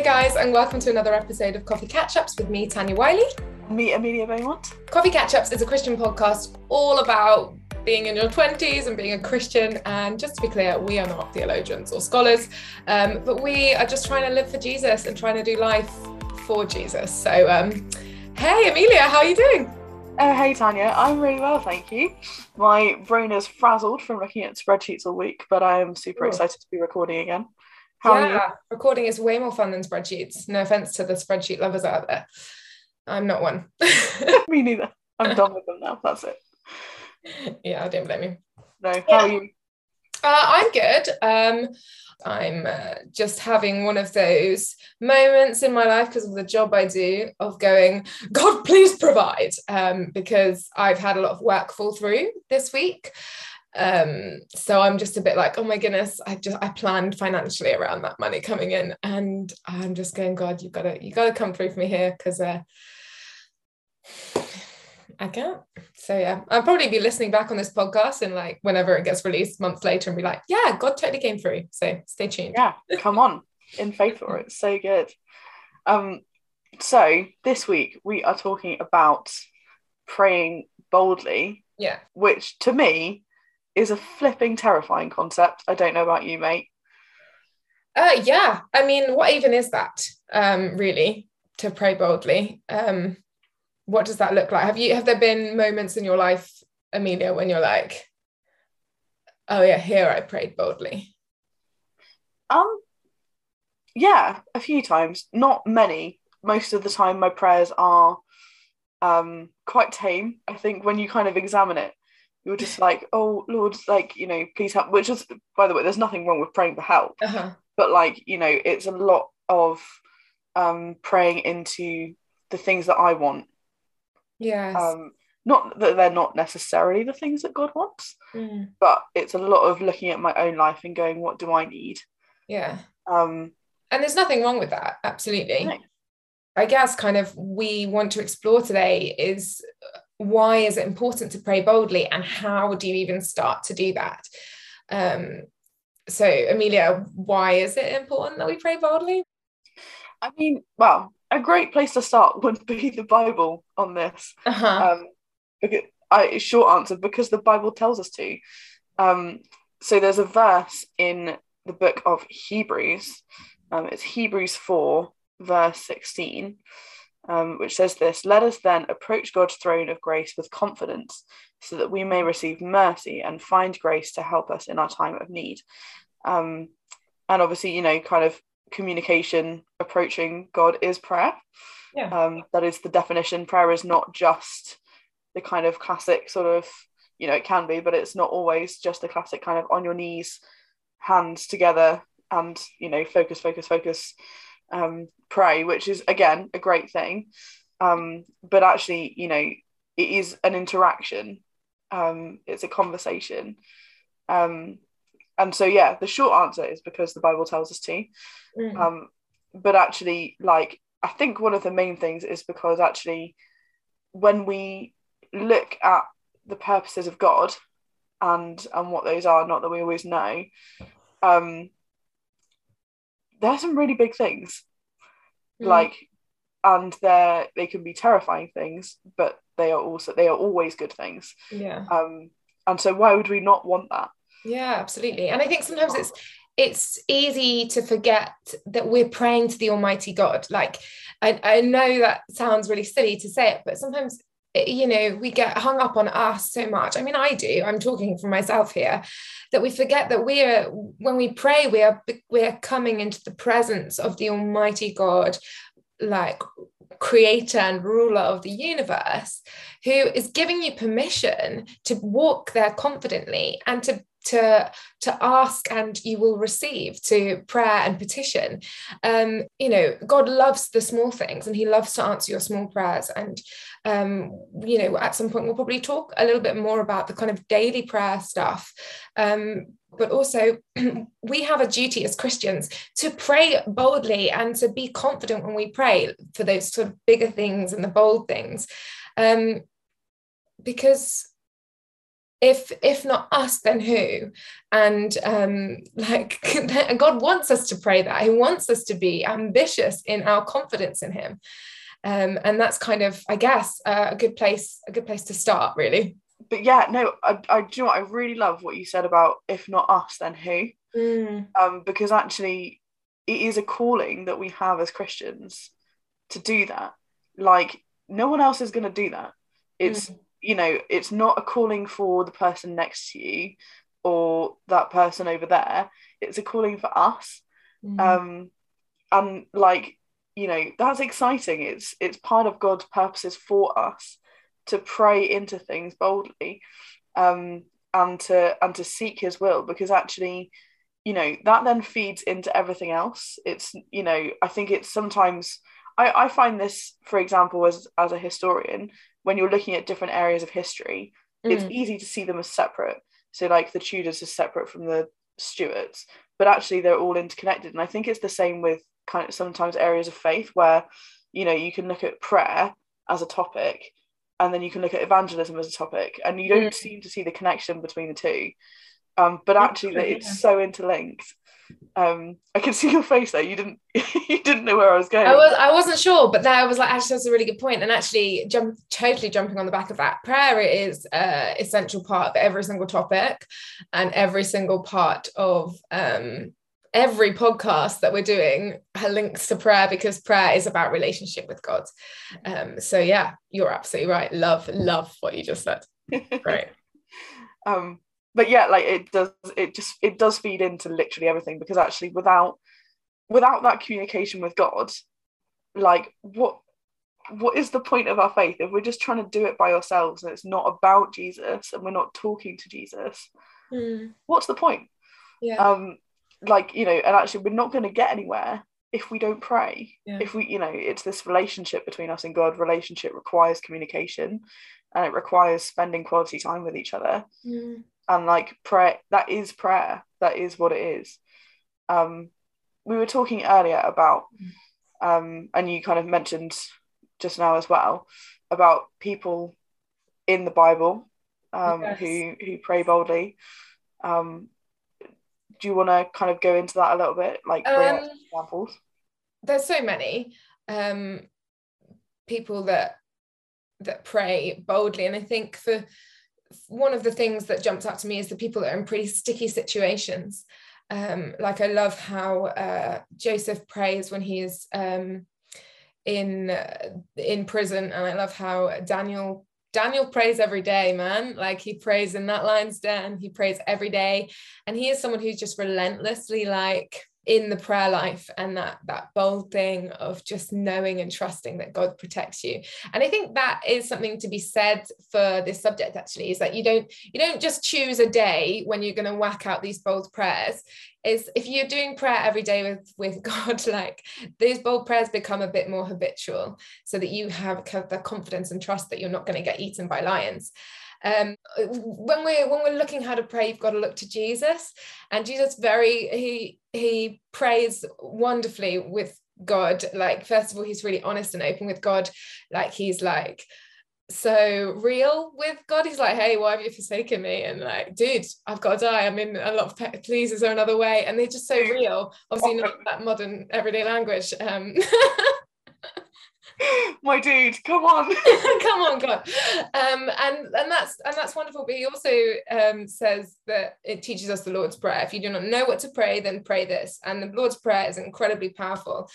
Hey guys, and welcome to another episode of Coffee Catch Ups with me, Tanya Wiley. Me, Amelia Beaumont. Coffee Catch Ups is a Christian podcast all about being in your 20s and being a Christian. And just to be clear, we are not theologians or scholars, um, but we are just trying to live for Jesus and trying to do life for Jesus. So, um, hey, Amelia, how are you doing? Oh, hey Tanya, I'm really well, thank you. My brain is frazzled from looking at spreadsheets all week, but I am super Ooh. excited to be recording again. How yeah, recording is way more fun than spreadsheets. No offense to the spreadsheet lovers out there. I'm not one. Me neither. I'm done with them now. That's it. Yeah, I don't blame you. No, how yeah. are you? Uh, I'm good. Um, I'm uh, just having one of those moments in my life because of the job I do of going, God, please provide, um, because I've had a lot of work fall through this week um so i'm just a bit like oh my goodness i just i planned financially around that money coming in and i'm just going god you've got to you got to come through for me here because uh i can't. So yeah i'll probably be listening back on this podcast and like whenever it gets released months later and be like yeah god totally came through. So stay tuned. Yeah come on in faith for it so good. Um so this week we are talking about praying boldly yeah. which to me is a flipping terrifying concept. I don't know about you, mate. Uh, yeah, I mean, what even is that? Um, really, to pray boldly. Um, what does that look like? Have you have there been moments in your life, Amelia, when you're like, oh yeah, here I prayed boldly? Um, yeah, a few times. Not many. Most of the time, my prayers are um quite tame. I think when you kind of examine it, you're just like, oh Lord, like you know, please help. Which is, by the way, there's nothing wrong with praying for help, uh-huh. but like you know, it's a lot of um praying into the things that I want. Yes. Um, not that they're not necessarily the things that God wants, mm. but it's a lot of looking at my own life and going, what do I need? Yeah. Um, and there's nothing wrong with that. Absolutely. No. I guess kind of we want to explore today is why is it important to pray boldly and how do you even start to do that? Um, so amelia why is it important that we pray boldly? I mean well a great place to start would be the bible on this. Uh-huh. um, because, I, short answer because the bible tells us to. Um, so there's a verse in the book of hebrews. Um, it's hebrews 4 verse 16 um, which says this Let us then approach God's throne of grace with confidence so that we may receive mercy and find grace to help us in our time of need. Um, and obviously, you know, kind of communication approaching God is prayer. Yeah. Um, that is the definition. Prayer is not just the kind of classic sort of, you know, it can be, but it's not always just the classic kind of on your knees, hands together, and, you know, focus, focus, focus um, pray, which is again a great thing. Um, but actually, you know, it is an interaction. Um, it's a conversation. Um, and so, yeah, the short answer is because the Bible tells us to. Mm. Um, but actually, like, I think one of the main things is because actually, when we look at the purposes of God and and what those are, not that we always know, um, there's some really big things. Mm. like and they're they can be terrifying things but they are also they are always good things. Yeah. Um and so why would we not want that? Yeah absolutely. And i think sometimes it's it's easy to forget that we're praying to the almighty god. Like I, I know that sounds really silly to say it but sometimes you know we get hung up on us so much. I mean i do i'm talking for myself here that we forget that we are when we pray we are we are coming into the presence of the almighty god like creator and ruler of the universe who is giving you permission to walk there confidently and to to to ask and you will receive to prayer and petition. Um you know god loves the small things and he loves to answer your small prayers. And um you know at some point we'll probably talk a little bit more about the kind of daily prayer stuff. Um but also we have a duty as Christians to pray boldly and to be confident when we pray for those sort of bigger things and the bold things. Um, because if if not us then who? And um like god wants us to pray that. He wants us to be ambitious in our confidence in him. Um and that's kind of i guess uh, a good place a good place to start really. But yeah no I, I do you know i really love what you said about if not us then who? Mm. um because actually it is a calling that we have as christians to do that. Like no one else is going to do that. It's mm you know it's not a calling for the person next to you or that person over there. It's a calling for us. Mm. um and like you know that's exciting. It's it's part of god's purposes for us to pray into things boldly um and to and to seek his will because actually you know that then feeds into everything else. It's you know i think it's sometimes i i find this for example as as a historian when you're looking at different areas of history, mm. it's easy to see them as separate. So, like the Tudors is separate from the Stuarts, but actually they're all interconnected. And I think it's the same with kind of sometimes areas of faith where, you know, you can look at prayer as a topic and then you can look at evangelism as a topic and you don't mm. seem to see the connection between the two. Um, but actually, it's so interlinked um I can see your face there. You didn't you didn't know where I was going. I was I wasn't sure but there I was like actually that's a really good point. And actually jump totally jumping on the back of that prayer is a essential part of every single topic and every single part of um every podcast that we're doing links to prayer because prayer is about relationship with God. Um so yeah you're absolutely right. Love love what you just said. Great. Um but yeah like it does it just it does feed into literally everything because actually without without that communication with god like what what is the point of our faith? If we're just trying to do it by ourselves and it's not about jesus and we're not talking to jesus mm. what's the point? Yeah. Um like you know and actually we're not going to get anywhere if we don't pray. Yeah. if we you know it's this relationship between us and god. Relationship requires communication and it requires spending quality time with each other. Mm and like prayer that is prayer. That is what it is. Um we were talking earlier about um and you kind of mentioned just now as well about people in the bible um yes. who who pray boldly. Um do you want to kind of go into that a little bit? Like um, examples. there's so many um people that that pray boldly and i think for one of the things that jumps out to me is the people that are in pretty sticky situations. Um, like I love how uh, Joseph prays when he is um, in uh, in prison, and I love how Daniel Daniel prays every day, man. Like he prays in that lion's den, he prays every day, and he is someone who's just relentlessly like in the prayer life and that that bold thing of just knowing and trusting that God protects you. And I think that is something to be said for this subject actually is that you don't you don't just choose a day when you're going to whack out these bold prayers is if you're doing prayer every day with with God like these bold prayers become a bit more habitual so that you have the confidence and trust that you're not going to get eaten by lions um, when we're when we're looking how to pray you've got to look to jesus and jesus very he he prays wonderfully with god like first of all he's really honest and open with god like he's like so real with God. He's like, hey, why have you forsaken me? And like, dude, I've got to die. I'm in a lot of pe- please, is there another way? And they're just so real. Obviously, not that modern everyday language. Um, my dude come on. Come on god. Um and and that's and that's wonderful. But he also um says that it teaches us the lord's prayer. If you do not know what to pray then pray this. And the lord's prayer is incredibly powerful.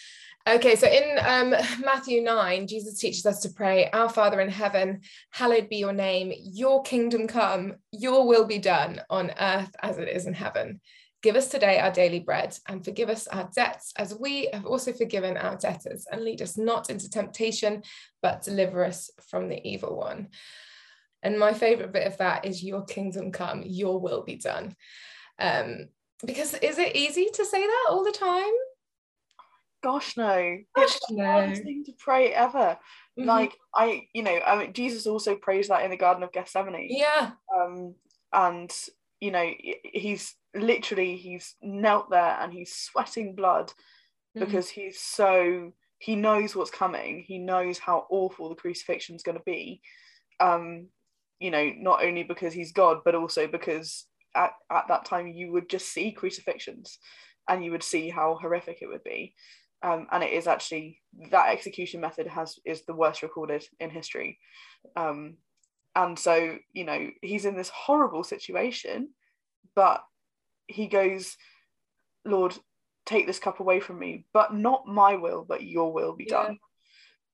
Okay so in um matthew 9 jesus teaches us to pray our father in heaven hallowed be your name. Your kingdom come. Your will be done on earth as it is in heaven Give us today our daily bread and forgive us our debts as we have also forgiven our debtors and lead us not into temptation, but deliver us from the evil one. And my favorite bit of that is your kingdom come, your will be done. Um, because is it easy to say that all the time? Gosh, no. Gosh, it's the no. hardest thing to pray ever. Mm-hmm. Like I, you know, I mean, Jesus also prays that in the Garden of Gethsemane. Yeah. Um, and you know, he's literally he's knelt there and he's sweating blood mm-hmm. because he's so he knows what's coming he knows how awful the crucifixion is going to be um you know, not only because he's God, but also because at, at that time you would just see crucifixions and you would see how horrific it would be. Um, and it is actually that execution method has is the worst recorded in history. Um, and so, you know, he's in this horrible situation, but he goes, Lord, take this cup away from me, but not my will, but your will be yeah. done.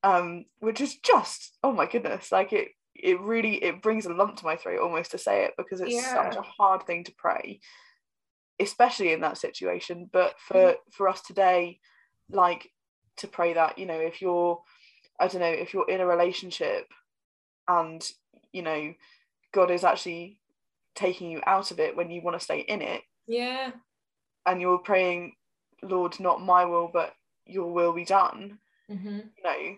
Um, which is just, oh my goodness, like it it really it brings a lump to my throat almost to say it because it's yeah. such a hard thing to pray especially in that situation but for for us today like to pray that you know if you're i don't know if you're in a relationship and you know god is actually taking you out of it when you want to stay in it yeah and you're praying lord not my will but your will be done mm-hmm. you know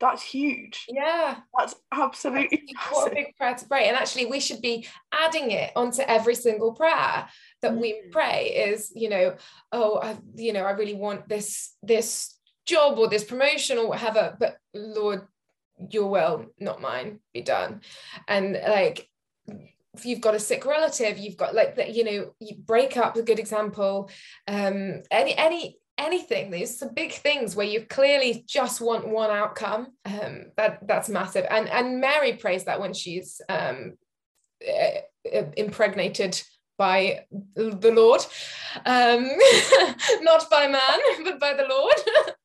that's huge. Yeah. That's absolutely that's, what a big prayer to pray. And actually we should be adding it onto every single prayer that mm. we pray is, you know, oh, I, you know, I really want this, this job or this promotion or whatever, but Lord, your will, not mine, be done. And like if you've got a sick relative, you've got like that, you know, you break up a good example. Um, any any anything these are big things where you clearly just want one outcome um, that that's massive and and mary prays that when she's um, uh, impregnated by the lord um, not by man but by the lord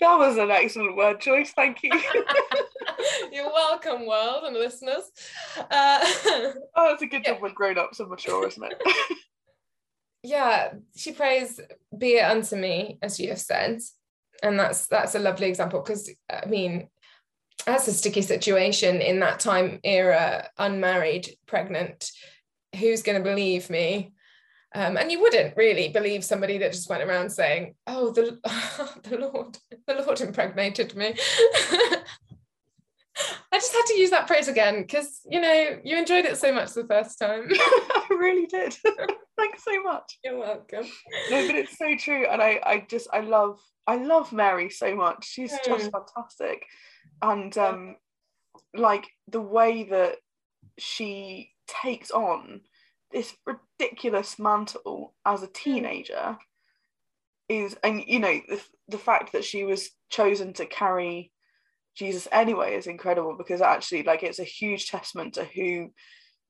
that was an excellent word choice thank you you're welcome world and listeners uh, oh it's a good job yeah. when grown-ups are mature isn't it yeah, she prays, be it unto me, as you have said. And that's that's a lovely example because I mean, that's a sticky situation in that time era, unmarried, pregnant. Who's going to believe me? Um, and you wouldn't really believe somebody that just went around saying, "Oh, the the Lord, the Lord impregnated me." I just had to use that phrase again because you know you enjoyed it so much the first time. I really did. Thanks so much. You're welcome. No, but it's so true, and I, I just, I love, I love Mary so much. She's mm. just fantastic, and um, like the way that she takes on this ridiculous mantle as a teenager is, and you know, the the fact that she was chosen to carry Jesus anyway is incredible because actually, like, it's a huge testament to who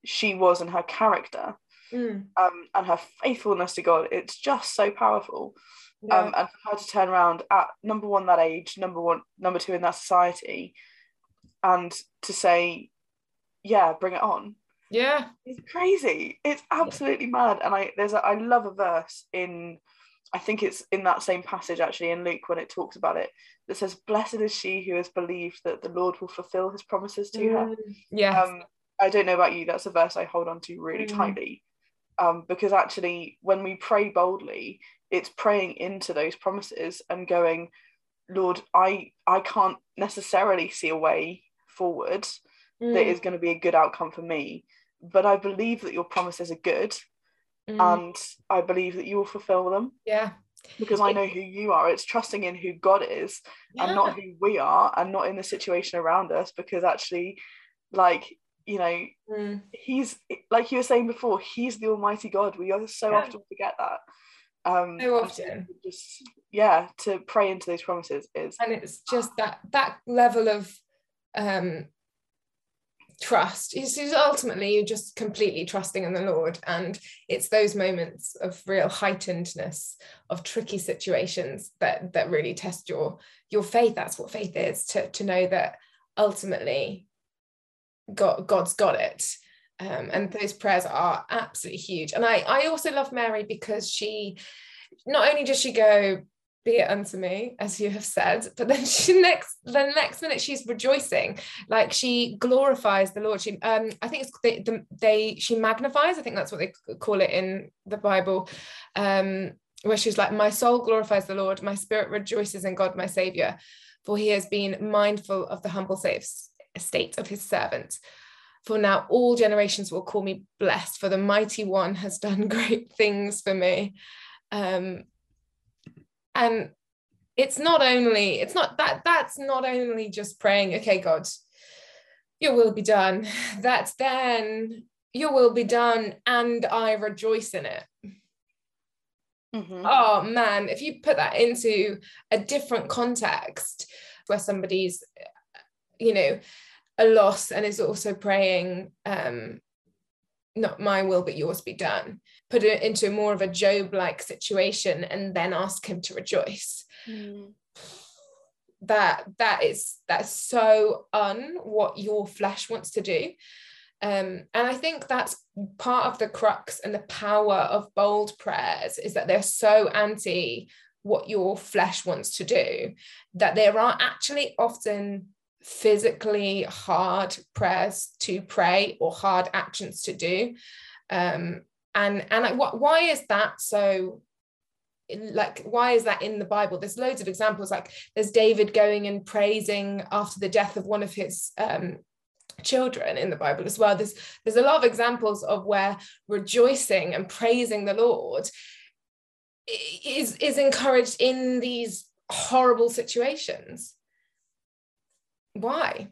she was and her character mm. um, and her faithfulness to God. It's just so powerful. Yeah. Um, and for her to turn around at number one that age, number one, number two in that society, and to say, "Yeah, bring it on." Yeah, it's crazy. It's absolutely yeah. mad. And I there's a, I love a verse in I think it's in that same passage actually in Luke when it talks about it that says, "Blessed is she who has believed that the Lord will fulfill His promises to mm, her." Yeah. Um, I don't know about you. That's a verse I hold on to really mm. tightly, um, because actually, when we pray boldly, it's praying into those promises and going, "Lord, I I can't necessarily see a way forward mm. that is going to be a good outcome for me, but I believe that your promises are good." mm. and I believe that you will fulfill them. Yeah. Because I know who you are. It's trusting in who God is yeah. and not who we are and not in the situation around us. Because actually, like, you know, mm. he's like you were saying before, he's the Almighty God. We so yeah. often forget that. Um, so often. Just yeah, to pray into those promises is and it's just that that level of um trust. Is ultimately you're just completely trusting in the lord. And it's those moments of real heightenedness of tricky situations that that really test your your faith. That's what faith is to to know that ultimately god god's got it. Um, and those prayers are absolutely huge. And i i also love mary because she not only does she go be it unto me as you have said but then she next the next minute she's rejoicing like she glorifies the lord. She um i think it's they, the, they she magnifies i think that's what they call it in the bible um where she's like my soul glorifies the lord my spirit rejoices in god my savior for he has been mindful of the humble state of his servant. For now all generations will call me blessed for the mighty one has done great things for me. Um and it's not only it's not that that's not only just praying okay god your will be done. That's then your will be done, and I rejoice in it. Mm-hmm. Oh man, if you put that into a different context where somebody's, you know, a loss and is also praying, um, not my will, but yours be done, put it into more of a Job like situation and then ask him to rejoice. Mm that that is that's so un what your flesh wants to do. Um, and I think that's part of the crux and the power of bold prayers is that they're so anti what your flesh wants to do that there are actually often physically hard prayers to pray or hard actions to do. Um, and and what, why is that so like why is that in the bible? There's loads of examples like there's david going and praising after the death of one of his um, children in the bible as well. There's there's a lot of examples of where rejoicing and praising the lord is is encouraged in these horrible situations. Why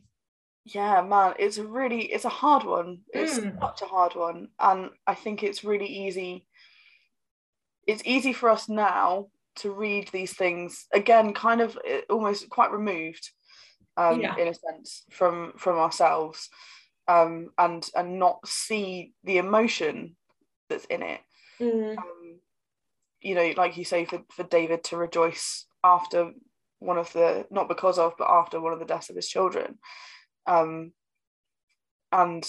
yeah man it's a really it's a hard one it's mm. such a hard one and i think it's really easy it's easy for us now to read these things again kind of eh, almost quite removed um, yeah. in a sense from from ourselves um, and and not see the emotion that's in it mm. um, you know like you say for, for david to rejoice after one of the not because of but after one of the deaths of his children um, and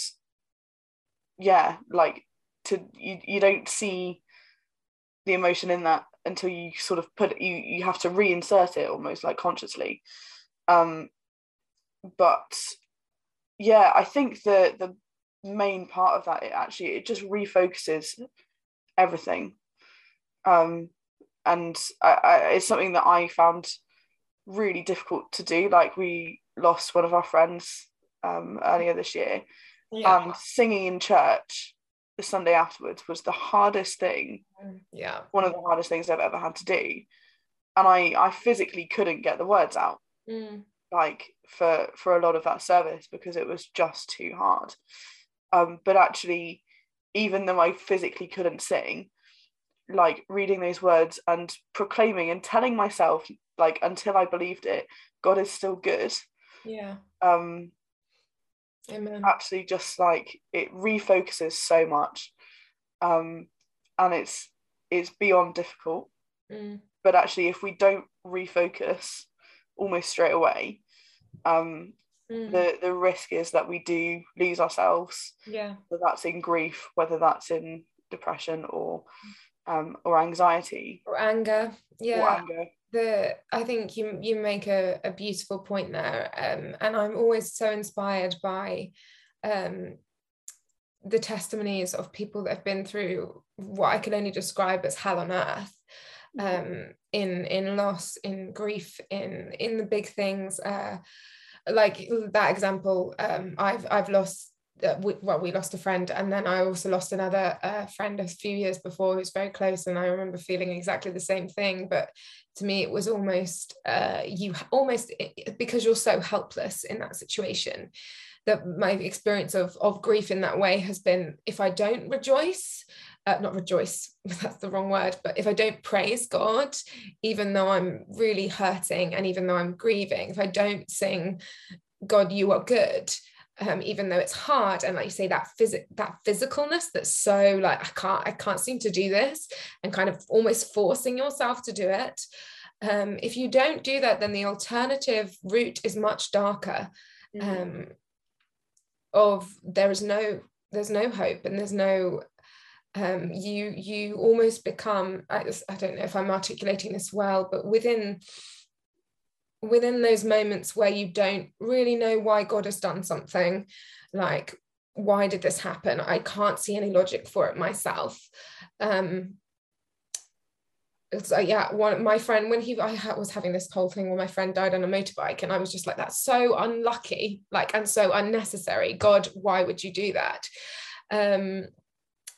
yeah like to you, you don't see the emotion in that until you sort of put you you have to reinsert it almost like consciously. Um but yeah i think the the main part of that it actually it just refocuses everything. Um and I, I, it's something that i found really difficult to do. Like we lost one of our friends um earlier this year yeah. and singing in church the Sunday afterwards was the hardest thing. Yeah. One of the hardest things I've ever had to do. And I I physically couldn't get the words out. Mm. Like for for a lot of that service because it was just too hard. Um, but actually, even though I physically couldn't sing, like reading those words and proclaiming and telling myself, like until I believed it, God is still good. Yeah. Um, Amen. actually just like it refocuses so much um and it's it's beyond difficult mm. but actually if we don't refocus almost straight away um mm. the the risk is that we do lose ourselves yeah whether that's in grief whether that's in depression or um or anxiety or anger yeah or anger the I think you you make a, a beautiful point there, um, and I'm always so inspired by um, the testimonies of people that have been through what I can only describe as hell on earth, mm-hmm. um, in in loss, in grief, in in the big things. Uh, like that example, um, I've I've lost uh, we, well, we lost a friend, and then I also lost another uh, friend a few years before who was very close, and I remember feeling exactly the same thing. But to me, it was almost uh, you almost because you're so helpless in that situation. That my experience of of grief in that way has been if I don't rejoice, uh, not rejoice, that's the wrong word, but if I don't praise God, even though I'm really hurting and even though I'm grieving, if I don't sing, God, you are good, um, even though it's hard and like you say that physic that physicalness that's so like I can't I can't seem to do this and kind of almost forcing yourself to do it um, if you don't do that then the alternative route is much darker mm-hmm. um, of there is no there's no hope and there's no um, you you almost become I, I don't know if I'm articulating this well but within within those moments where you don't really know why God has done something, like, why did this happen? I can't see any logic for it myself. Um, so yeah, one my friend when he I was having this whole thing where my friend died on a motorbike, and I was just like, that's so unlucky, like, and so unnecessary. God, why would you do that? Um,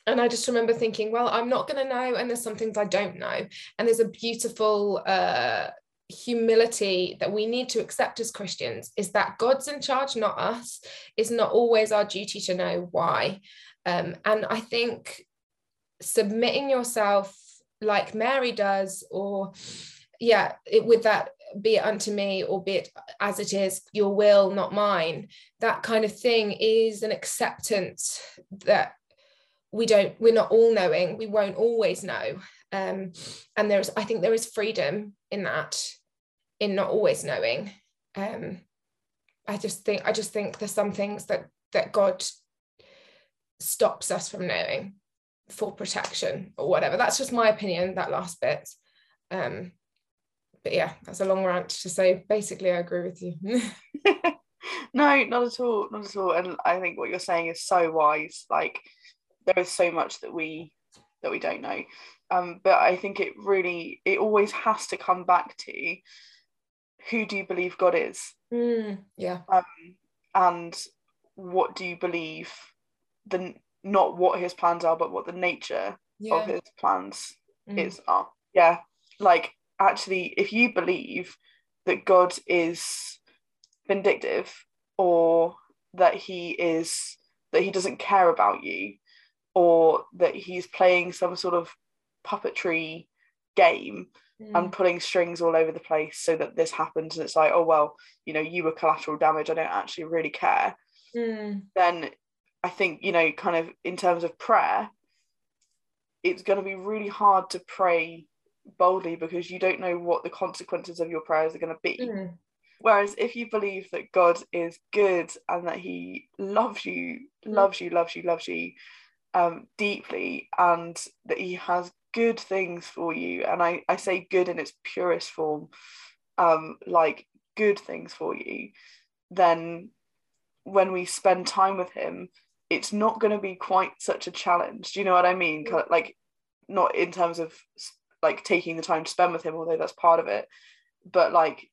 and I just remember thinking, well, I'm not going to know, and there's some things I don't know, and there's a beautiful uh, humility that we need to accept as Christians is that God's in charge, not us. It's not always our duty to know why. Um, and I think submitting yourself like Mary does, or yeah, it, with that, be it unto me, or be it as it is, your will, not mine, that kind of thing is an acceptance that we don't, we're not all knowing, we won't always know. Um, and there's, I think there is freedom in that in not always knowing. Um i just think i just think there's some things that that god stops us from knowing for protection or whatever. That's just my opinion that last bit. Um but yeah that's a long rant to say. Basically i agree with you. No not at all not at all. And i think what you're saying is so wise. Like there is so much that we that we don't know um but i think it really it always has to come back to who do you believe God is? Mm, yeah. Um, and what do you believe the not what his plans are, but what the nature yeah. of his plans mm. is are. Yeah. Like actually, if you believe that God is vindictive or that he is that he doesn't care about you or that he's playing some sort of puppetry game mm. and putting strings all over the place so that this happens and it's like oh well you know you were collateral damage i don't actually really care mm. then i think you know kind of in terms of prayer it's going to be really hard to pray boldly because you don't know what the consequences of your prayers are going to be mm. Whereas if you believe that God is good and that He loves you, mm. loves you, loves you, loves you um, deeply, and that He has good things for you and I, I say good in its purest form um like good things for you then when we spend time with him it's not going to be quite such a challenge do you know what i mean like not in terms of like taking the time to spend with him although that's part of it but like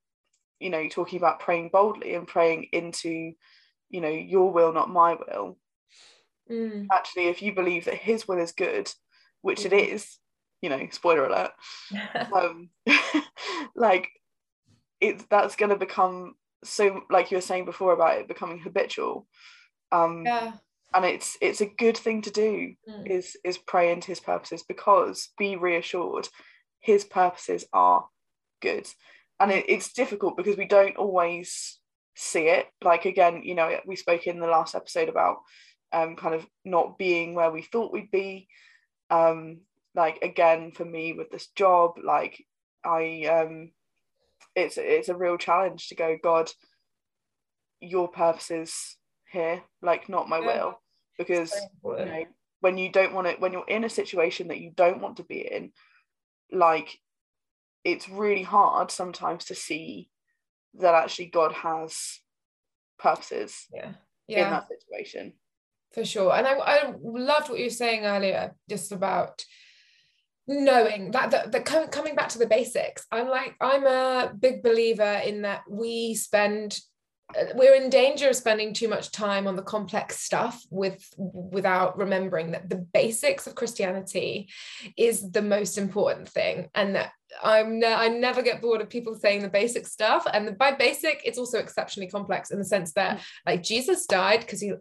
you know talking about praying boldly and praying into you know your will not my will mm. actually if you believe that his will is good which mm. it is you know, spoiler alert. um, like it's that's going to become so, like you were saying before about it becoming habitual. Um, yeah. And it's it's a good thing to do mm. is is pray into his purposes because be reassured, his purposes are good, and it, it's difficult because we don't always see it. Like again, you know, we spoke in the last episode about um, kind of not being where we thought we'd be um, like again for me with this job like i um it's it's a real challenge to go god your purposes here like not my yeah. will. Because you know when you don't want it when you're in a situation that you don't want to be in like it's really hard sometimes to see that actually god has purposes yeah. yeah. in that situation. For sure. And I, I loved what you were saying earlier just about knowing that the, the coming back to the basics i'm like i'm a big believer in that we spend uh, we're in danger of spending too much time on the complex stuff with without remembering that the basics of christianity is the most important thing and that i'm ne- i never get bored of people saying the basic stuff and by basic it's also exceptionally complex in the sense that mm. like jesus died because he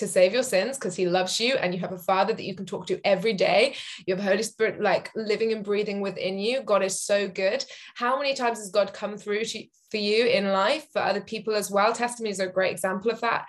to save your sins because he loves you and you have a father that you can talk to every day. You have holy spirit like living and breathing within you. God is so good. How many times has god come through to, for you in life for other people as well. Testimonies are a great example of that.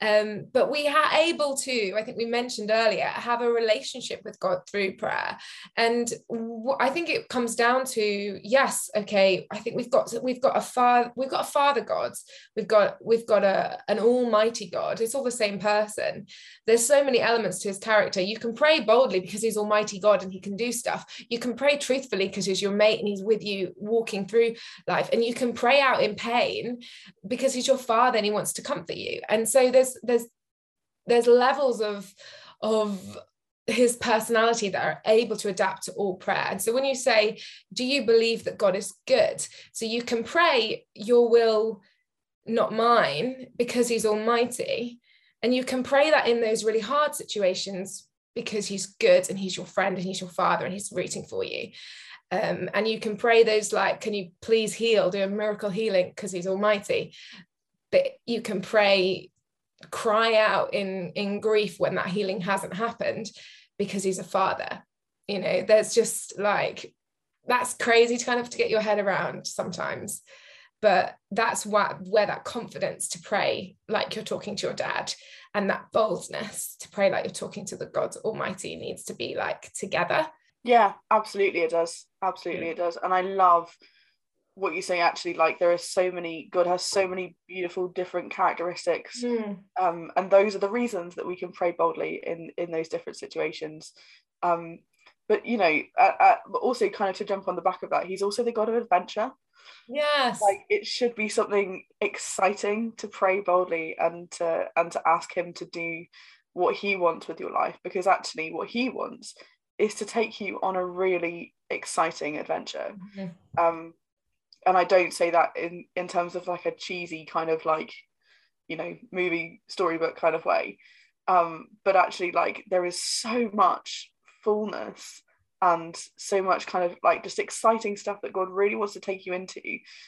Um, but we are able to i think we mentioned earlier have a relationship with god through prayer. And w- I think it comes down to yes okay i think we've got we've got a father we've got a father god. We've got we've got a an almighty god. It's all the same person. There's so many elements to his character. You can pray boldly because he's almighty god and he can do stuff. You can pray truthfully because he's your mate and he's with you walking through life. And you can pray out in pain because he's your father and he wants to comfort you and so there's there's there's levels of of his personality that are able to adapt to all prayer. And so when you say, Do you believe that God is good? So you can pray, Your will, not mine, because He's Almighty. And you can pray that in those really hard situations because He's good and He's your friend and He's your Father and He's rooting for you. Um, and you can pray those like, can you please heal, do a miracle healing because he's almighty. But you can pray, cry out in, in grief when that healing hasn't happened because he's a father. You know, there's just like, that's crazy to kind of to get your head around sometimes. But that's what where that confidence to pray like you're talking to your dad and that boldness to pray like you're talking to the God Almighty needs to be like together. Yeah, absolutely it does. Absolutely it does. And I love what you say actually like there are so many god has so many beautiful different characteristics Mm. um and those are the reasons that we can pray boldly in in those different situations um but you know uh, uh, but also kind of to jump on the back of that he's also the god of adventure Yes. like it should be something exciting to pray boldly and to and to ask him to do what he wants with your life because actually what he wants is to take you on a really exciting adventure Mhm. um and i don't say that in in terms of like a cheesy kind of like you know movie storybook kind of way um but actually like there is so much fullness and so much kind of like just exciting stuff that god really wants to take you into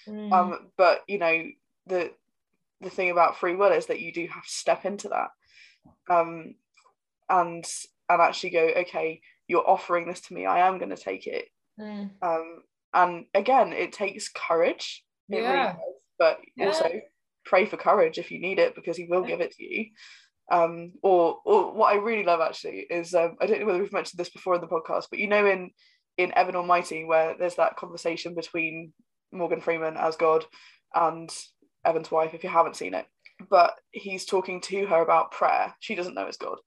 Mm. um but you know the the thing about free will is that you do have to step into that um and and actually go okay you're offering this to me i am going to take it. Mm. um and again it takes courage it really does but Yeah. also pray for courage if you need it because he will give it to you. Um or or what i really love actually is um i don't know whether we've mentioned this before in the podcast but you know in in evan almighty where there's that conversation between morgan freeman as god and evan's wife if you haven't seen it. But he's talking to her about prayer. She doesn't know it's god.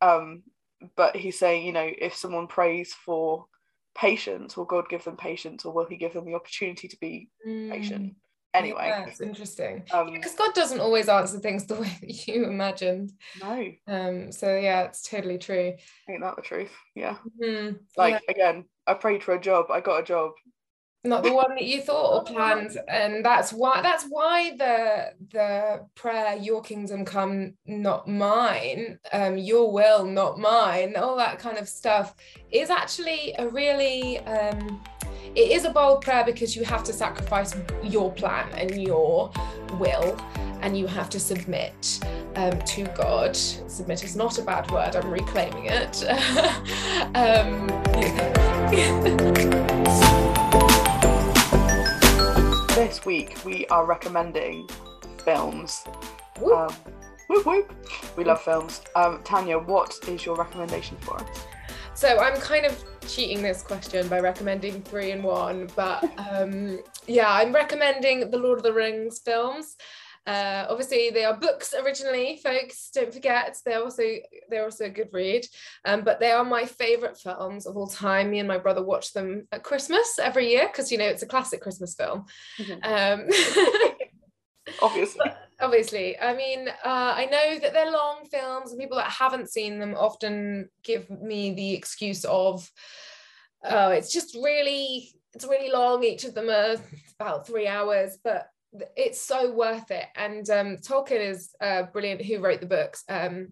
Um but he's saying you know if someone prays for patience will god give them patience or will he give them the opportunity to be Mm. patient anyway yeah, it's interesting um because God doesn't always answer things the way that you imagined. no Um, so yeah, it's totally true. ain't that the truth yeah Mhm. like Yeah, again i prayed for a job i got a job not the one that you thought or planned, and that's why that's why the the prayer, "Your kingdom come, not mine," um, "Your will, not mine," all that kind of stuff is actually a really um, it is a bold prayer because you have to sacrifice your plan and your will and you have to submit um, to God. Submit is not a bad word, I'm reclaiming it. um, this week we are recommending films Woo. um whoop whoop we love films um tanya what is your recommendation for us So I'm kind of cheating this question by recommending three in one, but um, yeah, I'm recommending the Lord of the Rings films. Uh, obviously, they are books originally, folks. Don't forget, they're also they're also a good read. Um, but they are my favorite films of all time. Me and my brother watch them at Christmas every year because you know it's a classic Christmas film. Mhm. Um, obviously obviously i mean uh, i know that they're long films and people that haven't seen them often give me the excuse of oh it's just really it's really long each of them are about three hours but it's so worth it and um, tolkien is uh, brilliant who wrote the books um,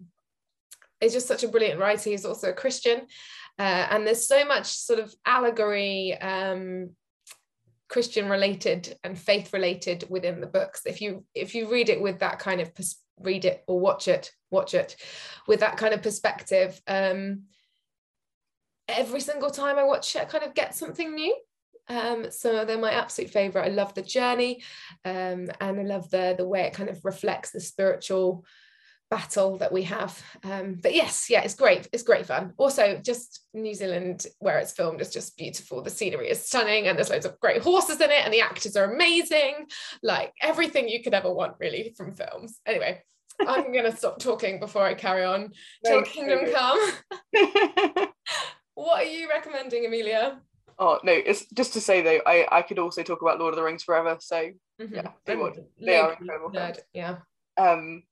is just such a brilliant writer he's also a christian uh, and there's so much sort of allegory um, Christian related and faith related within the books. If you if you read it with that kind of pers- read it or watch it, watch it with that kind of perspective, um, every single time I watch it, I kind of get something new. Um, so they're my absolute favorite. I love the journey, um, and I love the the way it kind of reflects the spiritual battle that we have. Um, but yes, yeah, it's great. It's great fun. Also, just New Zealand, where it's filmed, is just beautiful. The scenery is stunning, and there's loads of great horses in it, and the actors are amazing. Like everything you could ever want, really, from films. Anyway, I'm gonna stop talking before I carry on. Till Kingdom. Come. What are you recommending, Amelia? Oh no it's just to say though i i could also talk about lord of the rings forever so Mhm. Yeah, they would. They are incredible nerd. Yeah. um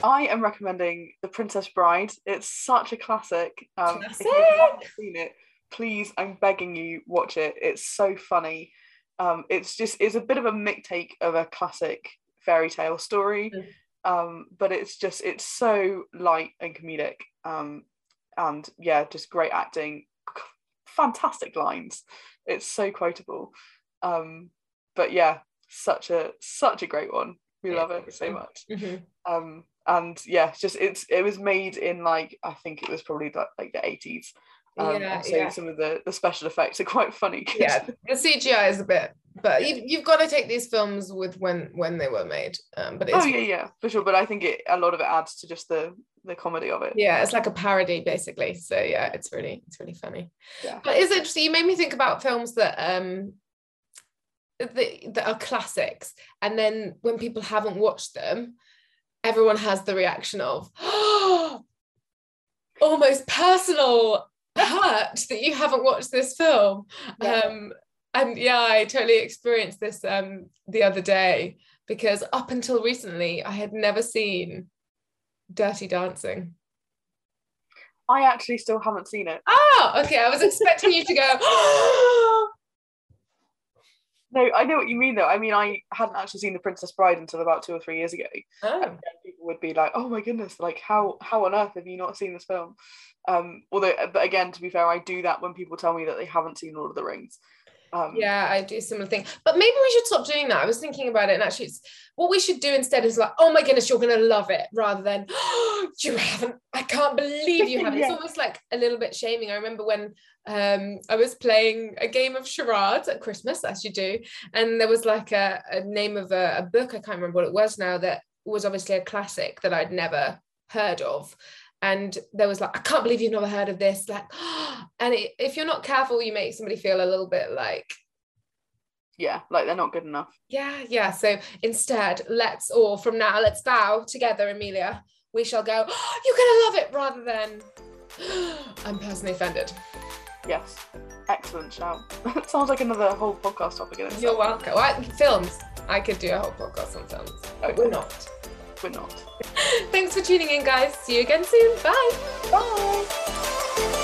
I am recommending The Princess Bride. It's such a classic. Um, If you haven't seen it, please, I'm begging you, watch it. It's so funny. Um, it's just it's a bit of a mick take of a classic fairy tale story, Mm. um, but it's just it's so light and comedic. Um, and yeah, just great acting, fantastic lines. It's so quotable. Um, but yeah, such a such a great one. We Yeah. love it so much. Mhm. Um, and yeah, just it's it was made in like I think it was probably like, like the eighties. Um, Yeah, so yeah. some of the the special effects are quite funny. yeah the cgi is a bit but you, you've got to take these films with when when they were made um but it's oh yeah, yeah, for sure. But I think it a lot of it adds to just the the comedy of it. yeah it's like a parody basically so yeah it's really it's really funny Yeah. but it's interesting you made me think about films that um that, that are classics and then when people haven't watched them everyone has the reaction of almost personal hurt that you haven't watched this film Yeah. um and yeah i totally experienced this um the other day because up until recently i had never seen dirty dancing I actually still haven't seen it. oh okay i was expecting you to go No, I know what you mean though. I mean, I hadn't actually seen The Princess Bride until about two or three years ago. oh And people would be like, "Oh my goodness! Like, how how on earth have you not seen this film?" Um, although, but again, to be fair, I do that when people tell me that they haven't seen Lord of the Rings. Um, Yeah, I do similar thing. But maybe we should stop doing that. I was thinking about it, and actually, it's what we should do instead is like, oh my goodness, you're gonna love it, rather than oh, you haven't. I can't believe you haven't. It's almost like a little bit shaming. I remember when um, I was playing a game of charades at Christmas, as you do, and there was like a, a name of a, a book. I can't remember what it was now. That was obviously a classic that I'd never heard of. And there was like, I can't believe you've never heard of this. Like, and it, if you're not careful, you make somebody feel a little bit like, yeah, like they're not good enough. yeah, yeah. So instead, let's all from now, let's bow together, Amelia. We shall go, oh, you're gonna love it, rather than I'm personally offended. Yes, excellent shout. Sounds like another whole podcast topic in itself. You're welcome. Well, films. I could do a whole podcast on films, but we're not. We're not. Thanks for tuning in, guys. See you again soon. Bye. Bye.